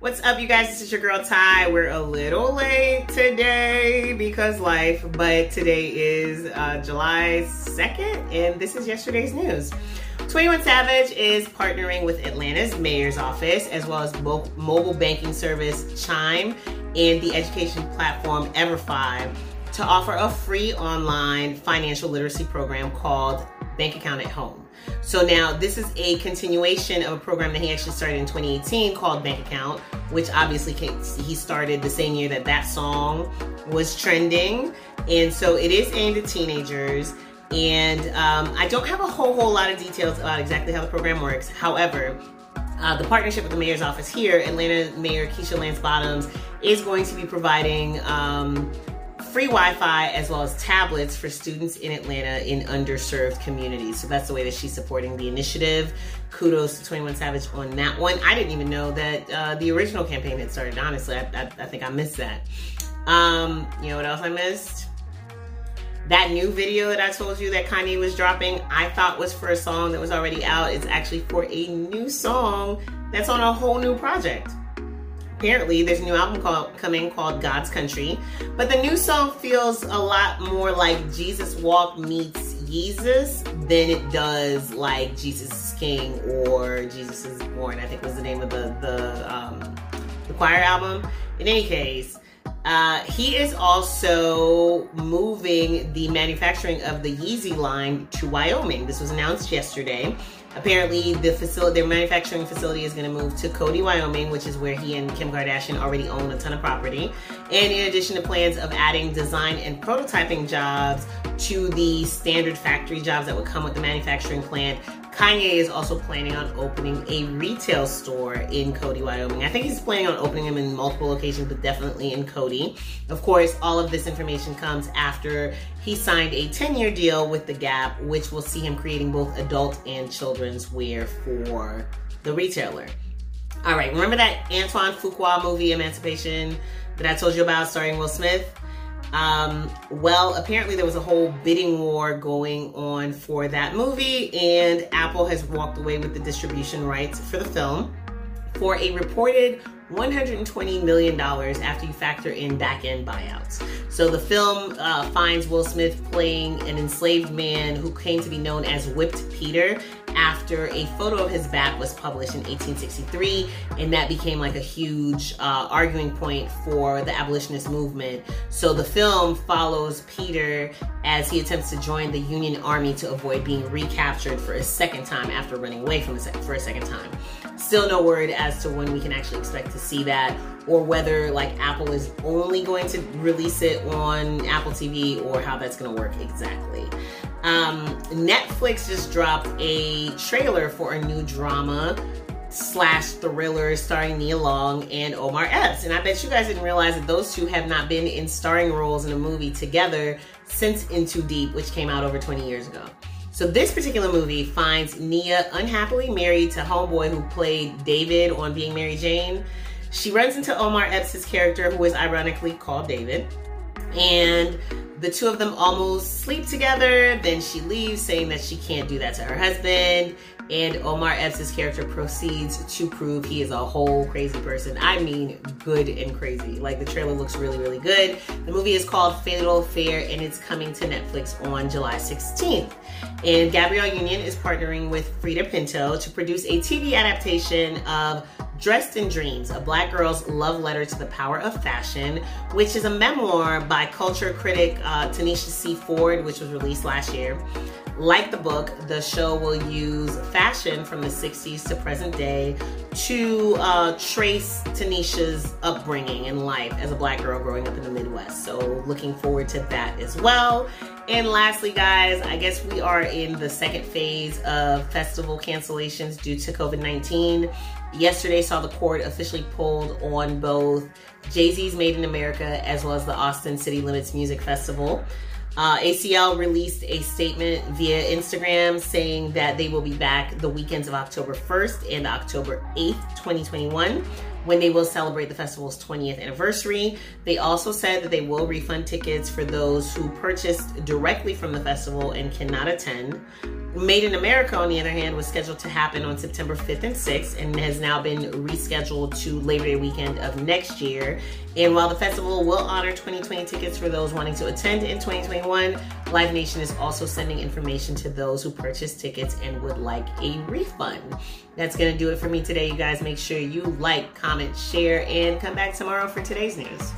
What's up, you guys? This is your girl Tai. We're a little late today because life, but today is uh, July 2nd, and this is yesterday's news. 21 Savage is partnering with Atlanta's mayor's office as well as mo- mobile banking service Chime and the education platform EverFi to offer a free online financial literacy program called Bank Account at Home. So now this is a continuation of a program that he actually started in 2018 called Bank Account, which obviously he started the same year that that song was trending. And so it is aimed at teenagers. And um, I don't have a whole whole lot of details about exactly how the program works. However, uh, the partnership with the mayor's office here, Atlanta Mayor Keisha Lance Bottoms, is going to be providing um, free Wi-Fi as well as tablets for students in Atlanta in underserved communities. So that's the way that she's supporting the initiative. Kudos to 21 Savage on that one. I didn't even know that uh, the original campaign had started. Honestly, I, I, I think I missed that. Um, you know what else I missed? That new video that I told you that Kanye was dropping, I thought was for a song that was already out. It's actually for a new song that's on a whole new project apparently there's a new album called coming called God's Country. But the new song feels a lot more like Jesus Walk meets Jesus than it does like Jesus is King or Jesus is Born, I think was the name of the the um the choir album. In any case, uh, he is also moving the manufacturing of the Yeezy line to Wyoming. This was announced yesterday. Apparently, the facility, their manufacturing facility, is going to move to Cody, Wyoming, which is where he and Kim Kardashian already own a ton of property. And in addition to plans of adding design and prototyping jobs to the standard factory jobs that would come with the manufacturing plant, Kanye is also planning on opening a retail store in Cody, Wyoming. I think he's planning on opening them in multiple locations, but definitely in Cody. Of course, all of this information comes after he signed a 10 year deal with The Gap, which will see him creating both adult and children's wear for the retailer. All right, remember that Antoine Fuqua movie, Emancipation, that I told you about starring Will Smith? Um, well, apparently there was a whole bidding war going on for that movie, and Apple has walked away with the distribution rights for the film for a reported $120 million after you factor in back end buyouts. So the film uh, finds Will Smith playing an enslaved man who came to be known as Whipped Peter after a photo of his back was published in 1863, and that became like a huge uh, arguing point for the abolitionist movement. So the film follows Peter as he attempts to join the Union Army to avoid being recaptured for a second time after running away from a se- for a second time. Still no word as to when we can actually expect to see that or whether like Apple is only going to release it on Apple TV or how that's going to work exactly. Um, Netflix just dropped a trailer for a new drama slash thriller starring Nia Long and Omar Epps. And I bet you guys didn't realize that those two have not been in starring roles in a movie together since In Too Deep, which came out over 20 years ago. So this particular movie finds Nia unhappily married to homeboy who played David on Being Mary Jane. She runs into Omar Epps' character, who is ironically called David. And the two of them almost sleep together. Then she leaves, saying that she can't do that to her husband. And Omar Epps' character proceeds to prove he is a whole crazy person. I mean, good and crazy. Like the trailer looks really, really good. The movie is called Fatal Affair and it's coming to Netflix on July 16th. And Gabrielle Union is partnering with Freida Pinto to produce a TV adaptation of Dressed in Dreams, a black girl's love letter to the power of fashion, which is a memoir by culture critic uh, Tanisha C. Ford, which was released last year. Like the book, the show will use fashion from the 60s to present day to uh, trace Tanisha's upbringing and life as a black girl growing up in the Midwest. So, looking forward to that as well. And lastly, guys, I guess we are in the second phase of festival cancellations due to COVID 19. Yesterday saw the court officially pulled on both Jay Z's Made in America as well as the Austin City Limits Music Festival. Uh, ACL released a statement via Instagram saying that they will be back the weekends of October 1st and October 8th, 2021, when they will celebrate the festival's 20th anniversary. They also said that they will refund tickets for those who purchased directly from the festival and cannot attend. Made in America, on the other hand, was scheduled to happen on September 5th and 6th and has now been rescheduled to Labor Day weekend of next year. And while the festival will honor 2020 tickets for those wanting to attend in 2021, Live Nation is also sending information to those who purchased tickets and would like a refund. That's going to do it for me today, you guys. Make sure you like, comment, share, and come back tomorrow for today's news.